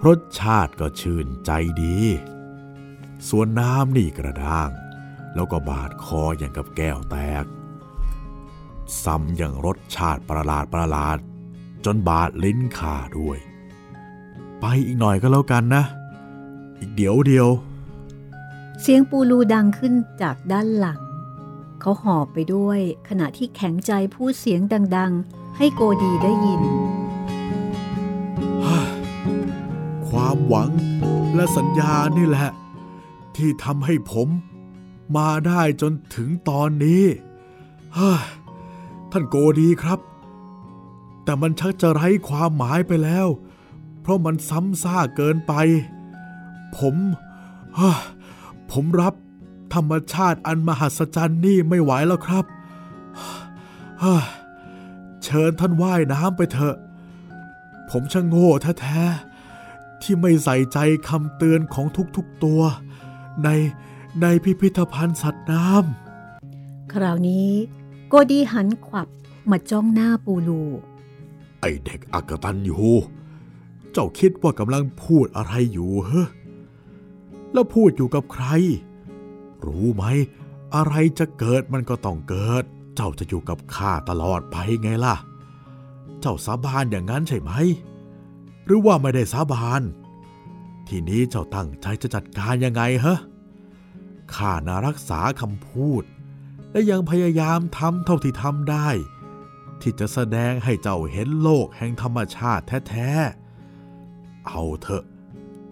รสชาติก็ชื่นใจดี ส่วนน้ำนี่กระด้าง แล้วก็บาดคออย่างกับแก้วแตก ซ้ำอย่างรสชาติประหลาดประหลาด จนบาดลิ้นขาด้วย ไปอีกหน่อยก็แล้วกันนะ อีกเดี๋ยวเดียว เสียงปูรูดังขึ้นจากด้านหลัง เขาหอบไปด้วยขณะที่แข็งใจพูดเสียงดัง ๆ ให้โกดีได้ยิน ความหวังและสัญญานี่แหละ ที่ทำให้ผมมาได้จนถึงตอนนี้ท่านโกดีครับ แต่มันชักจะไร้ความหมายไปแล้ว เพราะมันซ้ำซ่ากเกินไป ผม ผมรับ ธรรมชาติอันมหัศจรรย์นี่ไม่ไหวแล้วครับเฮ้ยเชิญท่านว่ายน้ำไปเถอะ ผมช่างโง่แท้ๆที่ไม่ใส่ใจคำเตือนของทุกๆตัว ในในพิพิธภัณฑ์สัตว์น้คราวนี้โกดีหันขวับมาจ้องหน้าปูรูำไอเด็กอักตันอยู่ เจ้าคิดว่ากำลังพูดอะไรอยู่เฮ้แล้วพูดอยู่กับใคร รู้ไหม อะไรจะเกิดมันก็ต้องเกิด เจ้าจะอยู่กับข้าตลอดไปไงล่ะ เจ้าสาบานอย่างนั้นใช่ไหม หรือว่าไม่ได้สาบาน ทีนี้เจ้าตั้งใจจะจัดการยังไงฮะข้านารักษาคำพูด และยังพยายามทำเท่าที่ทำได้ ที่จะแสดงให้เจ้าเห็นโลกแห่งธรรมชาติแท้ๆ เอาเถอะ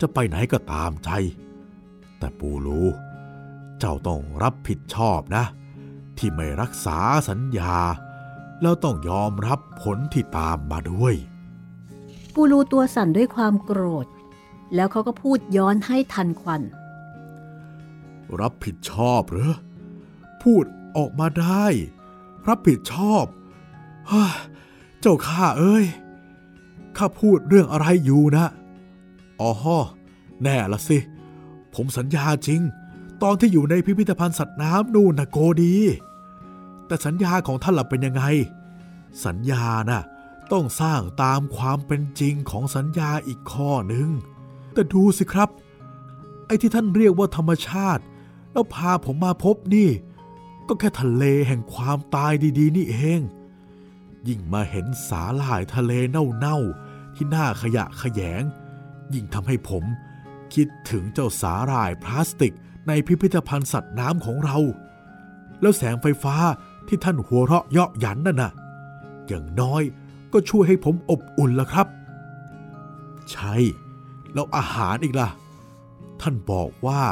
จะไปไหนก็ตามใจ แต่ปูรู้ เจ้าต้องรับผิดชอบนะ ที่ไม่รักษาสัญญา แล้วต้องยอมรับผลที่ตามมาด้วย ปูรูตัวสั่นด้วยความโกรธ แล้วเขาก็พูดย้อนให้ทันควัน รับผิดชอบเหรอพูดออกมาได้ รับผิดชอบเฮ้ยเจ้าข้าเอ้ยข้าพูดเรื่องอะไรอยู่นะอ๋อแน่ละสิ ผมสัญญาจริง ตอนที่อยู่ในพิพิธภัณฑ์สัตว์น้ำนู่นนะโกดี แต่สัญญาของท่านล่ะเป็นยังไง สัญญาน่ะต้องสร้างตามความเป็นจริงของสัญญาอีกข้อหนึ่ง แต่ดูสิครับ ไอ้ที่ท่านเรียกว่าธรรมชาติ แล้วพาผมมาพบนี่ ก็แค่ทะเลแห่งความตายดีๆ นี่เอง ยิ่งมาเห็นสาหร่ายทะเลเน่าๆ ที่น่าขยะขยง ยิ่งทำให้ผมคิดถึงเจ้าสาหร่ายพลาสติก ในพิพิธภัณฑ์สัตว์น้ำของเรา แล้วแสงไฟฟ้าที่ท่านหัวเราะเยาะหยันนั่นน่ะ อย่างน้อยก็ช่วยให้ผมอบอุ่นละครับ ใช่ แล้วอาหารอีกล่ะ ท่านบอกว่า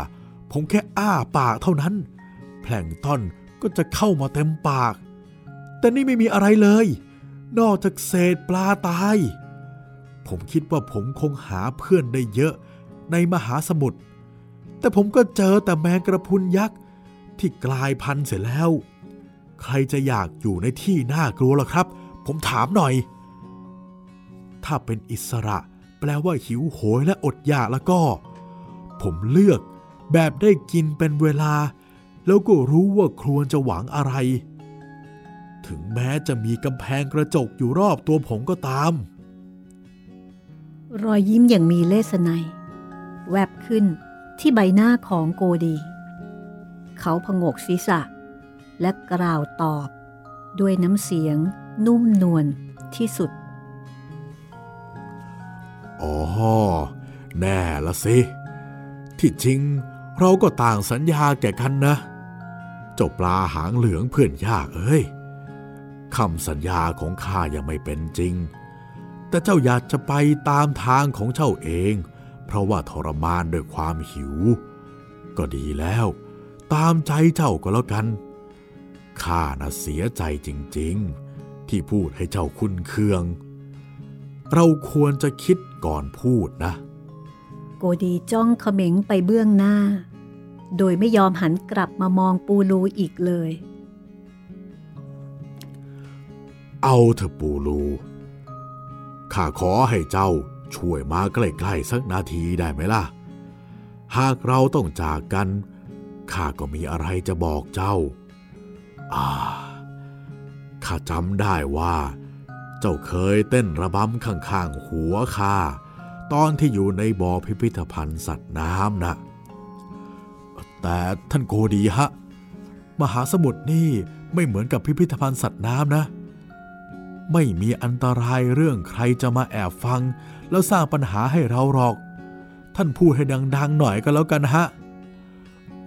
ผมแค่อ้าปากเท่านั้น แพลงต้นก็จะเข้ามาเต็มปาก แต่นี่ไม่มีอะไรเลย นอกจากเศษปลาตาย ผมคิดว่าผมคงหาเพื่อนได้เยอะในมหาสมุทร แต่ผมก็เจอแต่แมงกระพุนยักษ์ที่กลายพันธุ์เสร็จแล้ว ใครจะอยากอยู่ในที่น่ากลัวล่ะครับ ผมถามหน่อย ถ้าเป็นอิสระ แปลว่าหิวโหยและอดอยากแล้วก็ ผมเลือกแบบได้กินเป็นเวลา แล้วก็รู้ว่าครวรจะหวังอะไร ถึงแม้จะมีกำแพงกระจกอยู่รอบตัวผมก็ตาม รอยยิ้มอย่างมีเลสไนยแวบขึ้น ที่ใบหน้าของโกดี เขาพงกศีรษะ และกล่าวตอบ ด้วยน้ำเสียงนุ่มนวลที่สุด อ๋อ แน่ละสิ ที่จริงเราก็ต่างสัญญาแก่กันนะ เจ้าปลาหางเหลืองเพื่อนยากเอ้ยคำสัญญาของข้ายังไม่เป็นจริง แต่เจ้าอยากจะไปตามทางของเจ้าเอง เพราะว่าทรมานด้วยความหิว ก็ดีแล้ว ตามใจเจ้าก็แล้วกัน ข้าน่ะเสียใจจริงๆ ที่พูดให้เจ้าคุ้นเคือง เราควรจะคิดก่อนพูดนะ โกดีจ้องเขม็งไปเบื้องหน้า โดยไม่ยอมหันกลับมามองปูรูอีกเลย เอาเถอะปูรูข้าขอให้เจ้า ช่วยมาใกล้ๆสักนาทีได้ไหมล่ะ หากเราต้องจากกัน ข้าก็มีอะไรจะบอกเจ้า อ่า ข้าจำได้ว่า เจ้าเคยเต้นระบำข้างๆหัวข้าตอนที่อยู่ในบ่อพิพิธภัณฑ์สัตว์น้ำนะ แต่ท่านโกดีฮะ มหาสมุทรนี่ไม่เหมือนกับพิพิธภัณฑ์สัตว์น้ำนะ ไม่มีอันตรายเรื่องใครจะมาแอบฟัง แล้วสร้างปัญหาให้เราหรอก ท่านพูดให้ดัง ๆ หน่อยก็แล้วกันฮะ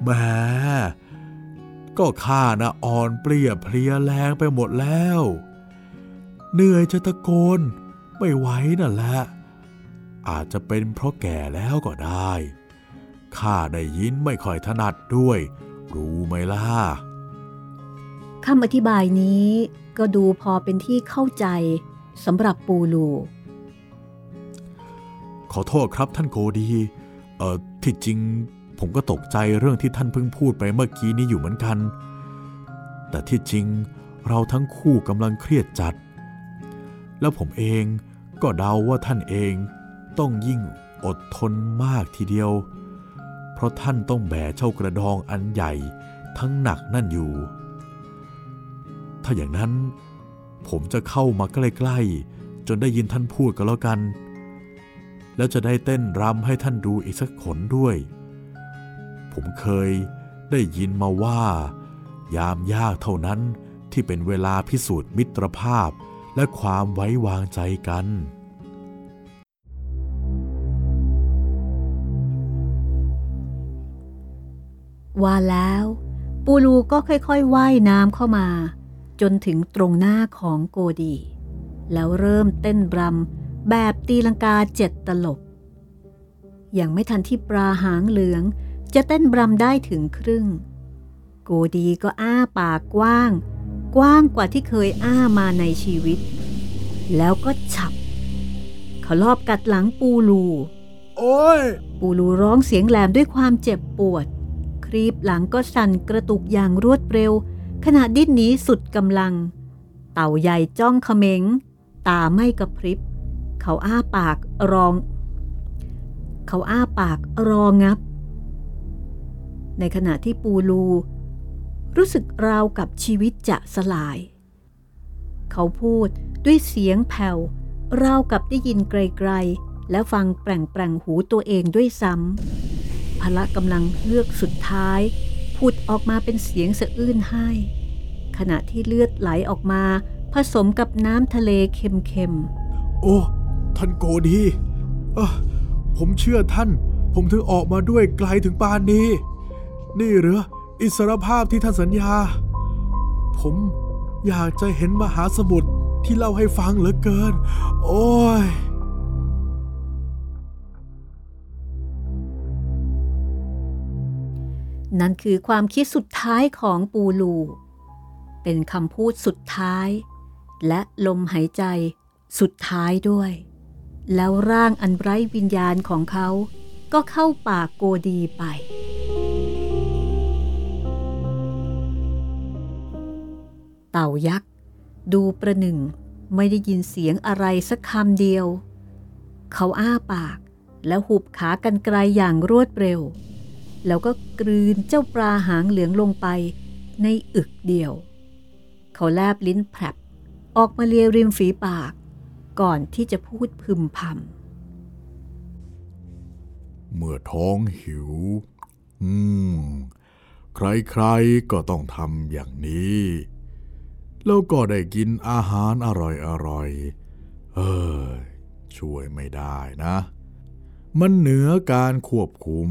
แหมก็ข้านะอ่อนเปลี่ยเพลียแรงไปหมดแล้ว เหนื่อยจะตะโกน ไม่ไหวนั่นแหละ อาจจะเป็นเพราะแก่แล้วก็ได้ ข้าได้ยินไม่ค่อยถนัดด้วย รู้ไหมล่ะคำอธิบายนี้ ก็ดูพอเป็นที่เข้าใจสำหรับปูลู ขอโทษครับท่านโกดีเอ่อที่จริงผมก็ตกใจเรื่องที่ท่านเพิ่งพูดไปเมื่อกี้นี้อยู่เหมือนกัน แต่ที่จริงเราทั้งคู่กำลังเครียดจัด แล้วผมเองก็เดาว่าท่านเองต้องยิ่งอดทนมากทีเดียว เพราะท่านต้องแบกเจ้ากระดองอันใหญ่ทั้งหนักนั่นอยู่ ถ้าอย่างนั้น ผมจะเข้ามาใกล้ๆ จนได้ยินท่านพูดก็แล้วกัน แล้วจะได้เต้นรำให้ท่านดูอีกสักขนด้วย ผมเคยได้ยินมาว่า ยามยากเท่านั้นที่เป็นเวลาพิสูจน์มิตรภาพและความไว้วางใจกัน ว่าแล้ว ปูลูก็ค่อยๆว่ายน้ำเข้ามา จนถึงตรงหน้าของโกดี แล้วเริ่มเต้นรำแบบตีลังกาเจ็ดตลบอย่างไม่ทันที่ปลาหางเหลือง จะเต้นรำได้ถึงครึ่ง โกดีก็อ้าปากกว้าง กว้างกว่าที่เคยอ้ามาในชีวิต แล้วก็ฉับ เขาลอบกัดหลังปูลู โอ้ย ปูลูร้องเสียงแหลมด้วยความเจ็บปวด ครีบหลังก็สั่นกระตุกอย่างรวดเร็ว ขณะดิ้นหนีสุดกำลัง เต่าใหญ่จ้องเขม็ง ตาไม่กระพริบ เขาอ้าปากรอง เขาอ้าปากรองับ ในขณะที่ปูลู รู้สึกราวกับชีวิตจะสลาย เขาพูดด้วยเสียงแผ่วราวกับได้ยินไกลๆ และฟังแปลงๆหูตัวเองด้วยซ้ำพละกำลังเลือกสุดท้าย พูดออกมาเป็นเสียงสะอื้นให้ ขณะที่เลือดไหลออกมาผสมกับน้ำทะเลเค็มๆ โอ้ ท่านโกดีเออผมเชื่อท่าน ผมถึงออกมาด้วยไกลถึงปานนี้ นี่เหรออิสรภาพที่ท่านสัญญา ผมอยากจะเห็นมหาสมุทรที่เล่าให้ฟังเหลือเกิน โอ้ย นั่นคือความคิดสุดท้ายของปูลู เป็นคำพูดสุดท้าย และลมหายใจสุดท้ายด้วย แล้วร่างอันไร้วิญญาณของเขา ก็เข้าปากโกดีไป เต่ายักษ์ ดูประหนึ่งไม่ได้ยินเสียงอะไรสักคำเดียว เขาอ้าปากแล้วหุบขากันไกลอย่างรวดเร็ว แล้วก็กลืนเจ้าปลาหางเหลืองลงไปในอึกเดียว เขาแลบลิ้นแผลบออกมาเลียริมฝีปาก ก่อนที่จะพูดพึมพำ เมื่อท้องหิว อืม ใครๆก็ต้องทำอย่างนี้ แล้วก็ได้กินอาหารอร่อยๆ เออ ช่วยไม่ได้นะ มันเหนือการควบคุม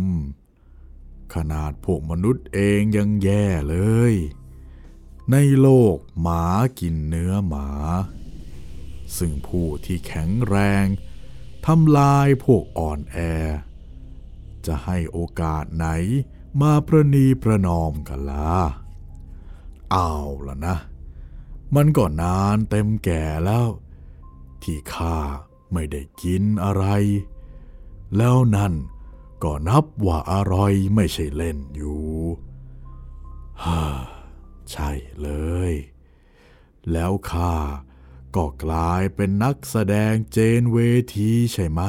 ขนาดพวกมนุษย์เองยังแย่เลย ในโลกหมากินเนื้อหมา ซึ่งผู้ที่แข็งแรงทำลายพวกอ่อนแอ จะให้โอกาสไหนมาประนีประนอมกันล่ะเอาละนะ มันก็นานเต็มแก่แล้ว ที่ข้าไม่ได้กินอะไร แล้วนั่น ก็นับว่าอร่อยไม่ใช่เล่นอยู่ฮ่าใช่เลย แล้วข้าก็กลายเป็นนักแสดงเจนเวทีใช่ไหม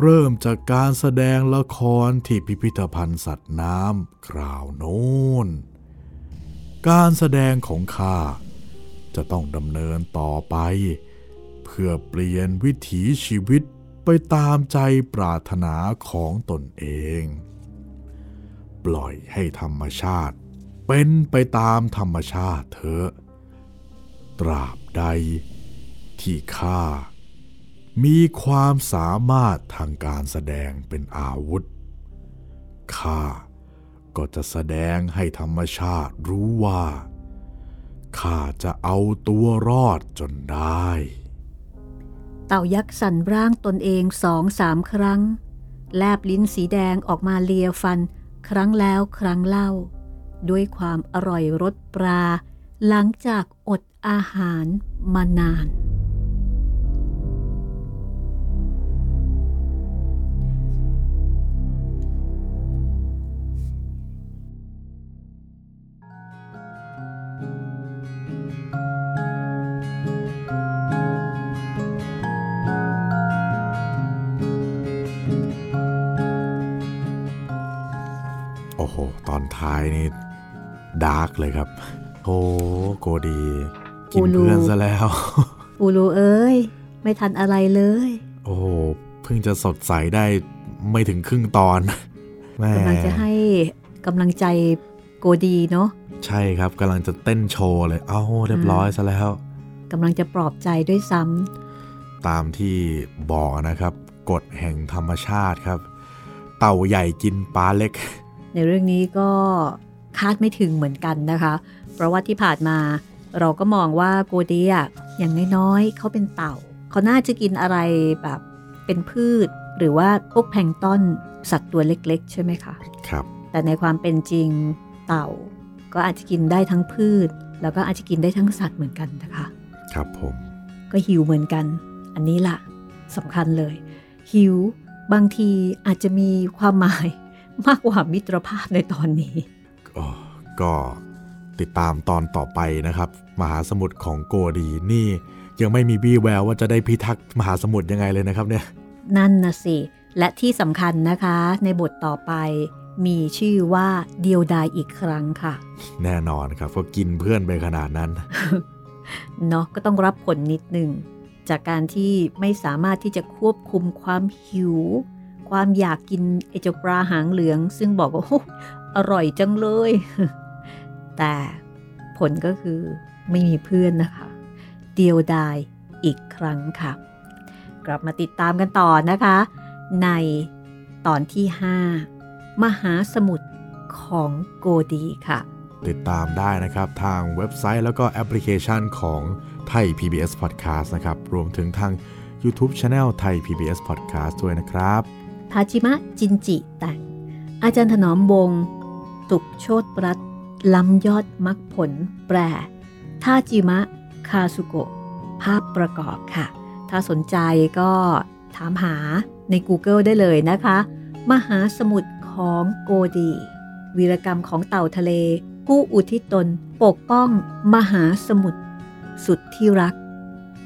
เริ่มจากการแสดงละครที่พิพิธภัณฑ์สัตว์น้ำคราวโน้น การแสดงของข้าจะต้องดำเนินต่อไป เพื่อเปลี่ยนวิถีชีวิต ไปตามใจปรารถนาของตนเอง ปล่อยให้ธรรมชาติ เป็นไปตามธรรมชาติเถอะตราบใดที่ข้ามีความสามารถทางการแสดงเป็นอาวุธข้าก็จะแสดงให้ธรรมชาติรู้ว่าข้าจะเอาตัวรอดจนได้ เต่ายักษ์สั่นร่างตนเองสองสามครั้ง แลบลิ้นสีแดงออกมาเลียฟัน ครั้งแล้วครั้งเล่า ด้วยความอร่อยรสปลา หลังจากอดอาหารมานาน ท้ายนี่ dark เลยครับโอ้โกดีกินเพื่อนซะแล้วปูรูเอ้ย ไม่ทันอะไรเลย โอ้เพิ่งจะสดใสได้ไม่ถึงครึ่งตอนกำลังจะให้กำลังใจโกดีเนาะใช่ครับกำลังจะเต้นโชว์เลย เอ้าเรียบร้อยซะแล้วกำลังจะปลอบใจด้วยซ้ำตามที่บอกนะครับกฎแห่งธรรมชาติครับ เต่าใหญ่กินปลาเล็ก ในเรื่องนี้ก็คาดไม่ถึงเหมือนกันนะคะ เพราะว่าที่ผ่านมาเราก็มองว่าโกเดียอย่างน้อยๆเขาเป็นเต่า เขาน่าจะกินอะไรแบบเป็นพืช หรือว่าพวกแพงต้นสัตว์ตัวเล็ก ๆ ใช่ไหมคะครับ แต่ในความเป็นจริงเต่า ก็อาจจะกินได้ทั้งพืช แล้วก็อาจจะกินได้ทั้งสัตว์เหมือนกันนะคะ ครับผมก็หิวเหมือนกัน อันนี้ล่ะสำคัญเลย หิวบางทีอาจจะมีความหมาย มากกว่ามิตรภาพในตอนนี้ก็ติดตามตอนต่อไปนะครับ มหาสมุทรของโกดีนี่ ยังไม่มีบี้แววว่าจะได้พิทักษ์มหาสมุทรยังไงเลยนะครับเนี่ย นั่นนะสิ และที่สำคัญนะคะ ในบทต่อไปมีชื่อว่าเดียวดายอีกครั้งค่ะ แน่นอนครับก็กินเพื่อนไปขนาดนั้นเนาะก็ต้องรับผลนิดหนึ่งจากการที่ไม่สามารถที่จะควบคุมความหิว ความอยากกินไอเจ้าปลาหางเหลือง ซึ่งบอกว่าโอ้อร่อยจังเลย แต่ผลก็คือไม่มีเพื่อนนะคะ เดียวดายอีกครั้งค่ะ กลับมาติดตามกันต่อนะคะ ในตอนที่ 5 มหาสมุทรของโกดีค่ะ ติดตามได้นะครับทางเว็บไซต์แล้วก็แอปพลิเคชันของไทย PBS Podcast นะครับ รวมถึงทาง YouTube Channel ไทย PBS Podcast ด้วยนะครับ ทาจิมะจินจิแต่ง อาจารย์ถนอมวงตุกโชตรัตล้ำยอดมักผล แปรทาจิมะ คาสุโกะ ภาพประกอบค่ะ ถ้าสนใจก็ถามหาใน Google ได้เลยนะคะ มหาสมุทรของโกดี วีรกรรมของเต่าทะเล ผู้อุทิศตน ปกป้อง มหาสมุทรสุดที่รัก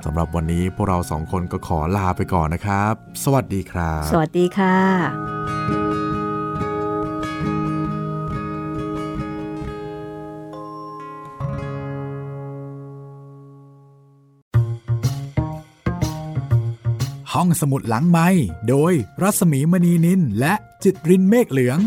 สำหรับวันนี้พวกเราสองคนก็ขอลาไปก่อนนะครับ สวัสดีครับ สวัสดีค่ะห้องสมุดหลังไม้โดยรัสมีมณีนินและจิตรินเมฆเหลือง